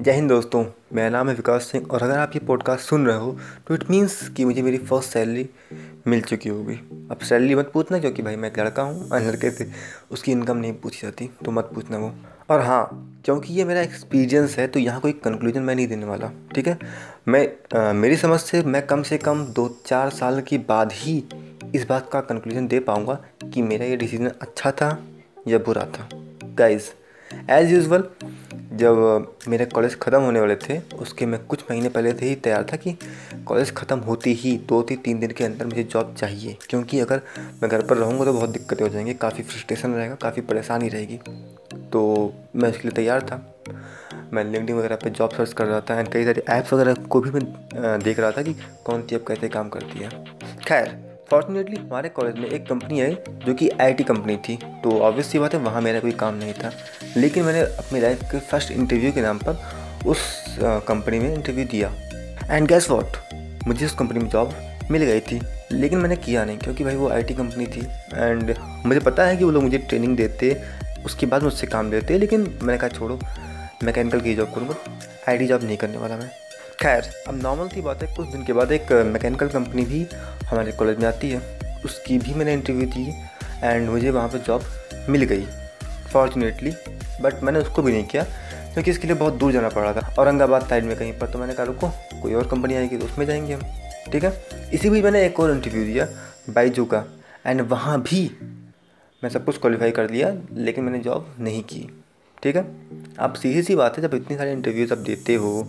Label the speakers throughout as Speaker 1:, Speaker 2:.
Speaker 1: जय हिंद दोस्तों मेरा नाम है विकास सिंह और अगर आप ये पॉडकास्ट सुन रहे हो तो इट मीन्स कि मुझे मेरी फ़र्स्ट सैलरी मिल चुकी होगी। अब सैलरी मत पूछना क्योंकि भाई मैं एक लड़का हूँ और लड़के से उसकी इनकम नहीं पूछी जाती तो मत पूछना वो। और हाँ क्योंकि ये मेरा एक्सपीरियंस है तो यहाँ कोई कंक्लूजन मैं नहीं देने वाला ठीक है? मैं आ, मेरी समझ से मैं कम से कम दो चार साल के बाद ही इस बात का कंक्लूजन दे पाऊँगा कि मेरा ये डिसीज़न अच्छा था या बुरा था। गाइज़ एज़ यूज़ुअल जब मेरे कॉलेज ख़त्म होने वाले थे, उसके मैं कुछ महीने पहले से ही तैयार था कि कॉलेज ख़त्म होती ही दो से तीन दिन के अंदर मुझे जॉब चाहिए। क्योंकि अगर मैं घर पर रहूँगा तो बहुत दिक्कतें हो जाएँगी, काफ़ी फ्रस्ट्रेशन रहेगा, काफ़ी परेशानी रहेगी। तो मैं उसके लिए तैयार था। मैं लिंकडिन वगैरह पे जॉब सर्च कर रहा था एंड कई सारे ऐप्स वगैरह को भी मैं देख रहा था कि कौन सी ऐप कैसे काम करती है। खैर फॉर्चुनेटली हमारे कॉलेज में एक कंपनी आई जो कि आईटी कंपनी थी। तो ऑब्वियस सी बात है, वहाँ मेरा कोई काम नहीं था। लेकिन मैंने अपनी लाइफ के फ़र्स्ट इंटरव्यू के नाम पर उस कंपनी में इंटरव्यू दिया। एंड गैस वॉट मुझे उस कंपनी में जॉब मिल गई थी। लेकिन मैंने किया नहीं, क्योंकि भाई वो आईटी कंपनी थी। एंड मुझे पता है कि वो लोग मुझे ट्रेनिंग देते, उसके बाद मुझसे काम देते लेकिन मैंने कहा, छोड़ो मैकेनिकल की जॉब करूँगा। आई जॉब नहीं करने वाला मैं। खैर, अब नॉर्मल थी बात है, कुछ दिन के बाद एक मैकेनिकल कंपनी भी हमारे कॉलेज में आती है। उसकी भी मैंने इंटरव्यू दी एंड मुझे वहाँ पर जॉब मिल गई फॉर्चुनेटली बट मैंने उसको भी नहीं किया, क्योंकि इसके लिए बहुत दूर जाना पड़ रहा था। औरंगाबाद साइड में कहीं पर तो मैंने कहा, रुको, कोई और कंपनी आएगी तो उसमें जाएँगे हम। ठीक है? इसी बीच मैंने एक और इंटरव्यू दिया बाईजू का एंड वहाँ भी मैं सब कुछ क्वालिफाई कर लिया, लेकिन मैंने जॉब नहीं की। ठीक है? आप सीधी सी बात है, जब इतनी सारी इंटरव्यूज़ आप देते हो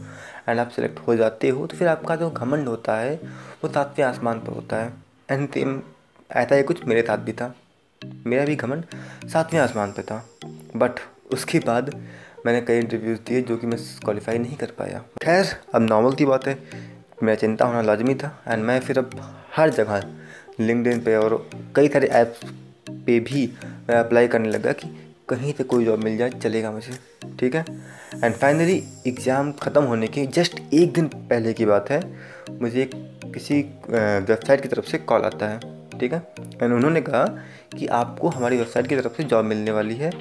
Speaker 1: एंड आप सेलेक्ट हो जाते हो तो फिर आपका जो घमंड होता है, वो सातवें आसमान पर होता है. एंड सेम ऐसा ही कुछ मेरे साथ भी था. मेरा भी घमंड सातवें आसमान पर था. बट उसके बाद मैंने कई इंटरव्यूज़ दिए जो कि मैं क्वालिफाई नहीं कर पाया. खैर, अब नॉर्मल की बात है. मेरा चिंता होना लाजमी था एंड मैं फिर अब हर जगह लिंकड पे और कई सारे ऐप्स पे भी मैं अप्लाई करने लगा कि कहीं से कोई जॉब मिल जाए, चलेगा मुझे, ठीक है? एंड फाइनली एग्ज़ाम ख़त्म होने के जस्ट एक दिन पहले की बात है, मुझे किसी वेबसाइट की तरफ़ से कॉल आता है, ठीक है? एंड उन्होंने कहा कि आपको हमारी वेबसाइट की तरफ़ से जॉब मिलने वाली है,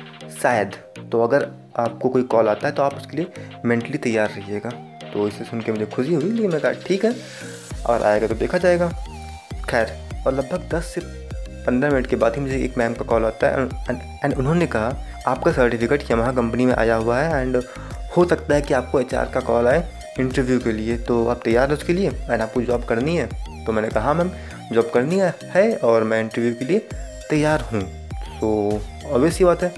Speaker 1: शायद। तो अगर आपको कोई कॉल आता है तो आप उसके लिए मेंटली तैयार रहिएगा। तो इसे सुन के मुझे खुशी हुई, लेकिन मैं कहा, ठीक है, और आएगा तो देखा जाएगा। खैर, और लगभग दस से पंद्रह मिनट के बाद ही मुझे एक मैम का कॉल आता है। एंड उन्होंने कहा, आपका सर्टिफिकेट यमहा कंपनी में आया हुआ है एंड हो सकता है कि आपको एचआर का कॉल आए इंटरव्यू के लिए। तो आप तैयार हो उसके लिए? एंड आपको जॉब करनी है? तो मैंने कहा मैम, जॉब करनी है और मैं इंटरव्यू के लिए तैयार हूँ। तो ऑब्वियस बात है।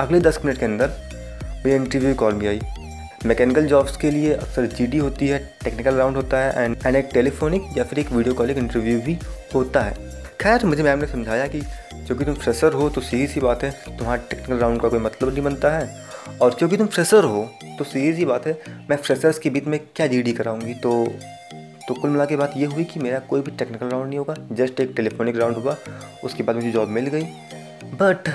Speaker 1: अगले दस मिनट के अंदर मुझे इंटरव्यू कॉल भी आई। मैकेनिकल जॉब्स के लिए अक्सर जीडी होती है, टेक्निकल राउंड होता है, एंड एंड एक टेलीफोनिक या फिर एक वीडियो कॉलिंग इंटरव्यू भी होता है। खैर, मुझे मैम ने समझाया कि क्योंकि तुम फ्रेशर हो तो सीधी सी बात है, तुम्हारा टेक्निकल राउंड का कोई मतलब नहीं बनता है। और क्योंकि तुम फ्रेशर हो तो सीधी सी बात है, मैं फ्रेशर्स के बीच में क्या जीडी कराऊँगी? तो तो कुल मिला के बात ये हुई कि मेरा कोई भी टेक्निकल राउंड नहीं होगा जस्ट एक टेलीफोनिक राउंड हुआ उसके बाद मुझे जॉब मिल गई। बट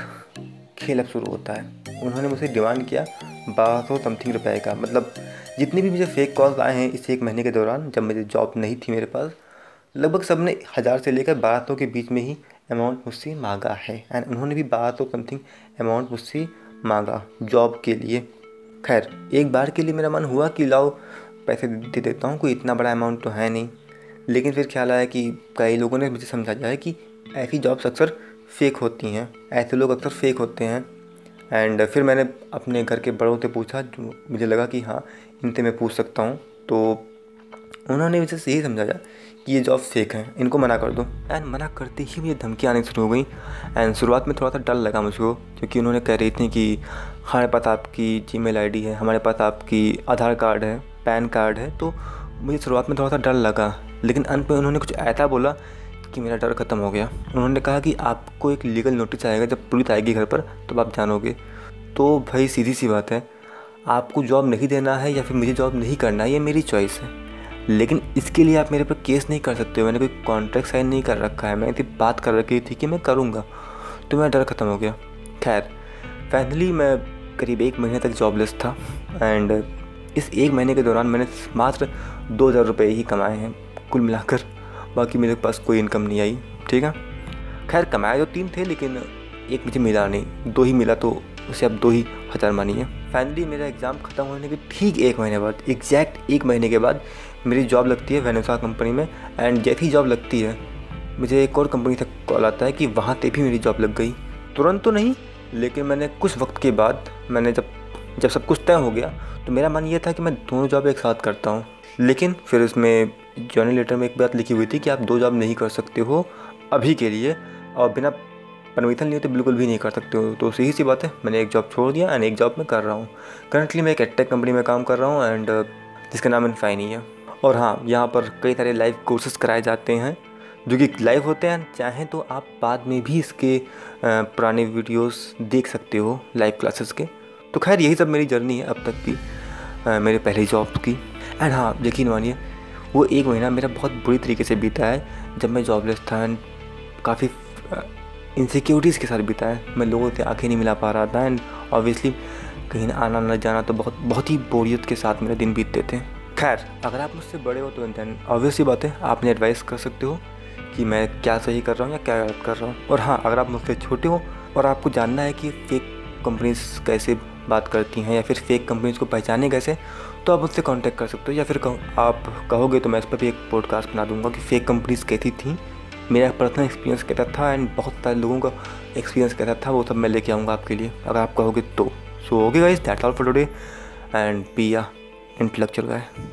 Speaker 1: खेल अब शुरू होता है। उन्होंने मुझे डिमांड किया, बारह सौ समथिंग रुपए का। मतलब जितने भी मुझे फेक कॉल्स आए हैं, इस एक महीने के दौरान, जब मेरी जॉब नहीं थी मेरे पास लगभग सबने हज़ार से लेकर बारह सौ के बीच में ही अमाउंट मुझसे मांगा है। एंड उन्होंने भी बारह सौ समथिंग अमाउंट मुझसे मांगा जॉब के लिए। खैर, एक बार के लिए मेरा मन हुआ कि लाओ, पैसे दे देता हूँ, कोई इतना बड़ा अमाउंट तो है नहीं। लेकिन फिर ख्याल आया कि कई लोगों ने मुझे समझाया है कि ऐसी जॉब्स अक्सर फेक होती हैं। ऐसे लोग अक्सर फेक होते हैं। एंड फिर मैंने अपने घर के बड़ों से पूछा, जो मुझे लगा कि हाँ इनसे मैं पूछ सकता हूँ। तो उन्होंने मुझे यही समझाया कि ये जॉब फेक है, इनको मना कर दो। एंड मना करते ही मुझे धमकी आनी शुरू हो गई। एंड शुरुआत में थोड़ा सा डर लगा मुझको, क्योंकि उन्होंने कह रही थी कि हमारे पास आपकी जी मेल है, हमारे पास आपकी आधार कार्ड है, पैन कार्ड है तो मुझे शुरुआत में थोड़ा सा डर लगा। लेकिन अंत में उन्होंने कुछ ऐसा बोला कि मेरा डर ख़त्म हो गया। उन्होंने कहा कि आपको एक लीगल नोटिस आएगा, जब पुलिस आएगी घर पर, तब आप जानोगे। तो भाई, सीधी सी बात है, आपको जॉब नहीं देना है या फिर मुझे जॉब नहीं करना है, ये मेरी चॉइस है। लेकिन इसके लिए आप मेरे पर केस नहीं कर सकते हो। मैंने कोई कॉन्ट्रैक्ट साइन नहीं कर रखा है। मैंने बात कर रखी थी कि मैं करूँगा। तो मेरा डर ख़त्म हो गया। खैर फाइनली मैं करीब एक महीने तक जॉबलेस था। एंड इस एक महीने के दौरान मैंने मात्र दो हज़ार रुपये ही कमाए हैं, कुल मिलाकर। बाकी मेरे पास कोई इनकम नहीं आई, ठीक है? खैर, कमाए तो तीन थे, लेकिन एक मुझे मिला नहीं। दो ही मिला तो उसे अब दो ही हज़ार मानिए फाइनली मेरा एग्ज़ाम ख़त्म होने के ठीक एक महीने बाद एग्जैक्ट एक महीने के बाद मेरी जॉब लगती है वेनोसा कंपनी में एंड जैसी जॉब लगती है, मुझे एक और कंपनी से कॉल आता है कि वहाँ पे भी मेरी जॉब लग गई। तुरंत तो नहीं, लेकिन मैंने कुछ वक्त के बाद, मैंने जब जब सब कुछ तय हो गया तो मेरा मन ये था कि मैं दोनों जॉब एक साथ करता हूँ। लेकिन फिर उसमें जॉइनिंग लेटर में एक बात लिखी हुई थी कि आप दो जॉब नहीं कर सकते हो अभी के लिए, और बिना परमिशन लिए तो बिल्कुल भी नहीं कर सकते हो। तो सही सी बात है, मैंने एक जॉब छोड़ दिया एंड एक जॉब में कर रहा हूँ। करंटली मैं एक एटेक कंपनी में काम कर रहा हूँ एंड जिसका नाम इनफाइनी है। और हाँ यहाँ पर कई सारे लाइव कोर्सेज कराए जाते हैं, जो कि लाइव होते हैं। चाहें तो आप बाद में भी इसके पुराने वीडियोस देख सकते हो लाइव क्लासेस के। तो खैर, यही सब मेरी जर्नी है अब तक की मेरे पहले जॉब की। एंड हाँ यकीन मानिए, वो एक महीना मेरा बहुत बुरी तरीके से बीता है। जब मैं जॉबलेस था एंड काफ़ी इनसिक्योरिटीज़ के साथ बीता है। मैं लोगों से आँखें नहीं मिला पा रहा था एंड ऑब्वियसली कहीं आना न जाना तो बहुत बहुत ही बोरियत के साथ मेरे दिन बीतते थे। खैर, अगर आप मुझसे बड़े हो तो देन ऑब्वियसली बात है आपने एडवाइस कर सकते हो कि मैं क्या सही कर रहा हूँ या क्या गलत कर रहा हूँ। और हाँ अगर आप मुझसे छोटे हो और आपको जानना है कि फेक कंपनीज़ कैसे बात करती हैं या फिर फेक कंपनीज़ को पहचाने कैसे तो आप मुझसे कांटेक्ट कर सकते हो या फिर कहो, आप कहोगे तो मैं इस पर भी एक पॉडकास्ट बना दूँगा कि फ़ेक कंपनीज़ कैसी थी। मेरा पर्सनल एक्सपीरियंस कैसा था एंड बहुत सारे लोगों का एक्सपीरियंस कैसा था, वो सब मैं लेके आऊँगा आपके लिए। अगर आप कहोगे तो। So okay guys that's all for today and B या का गाय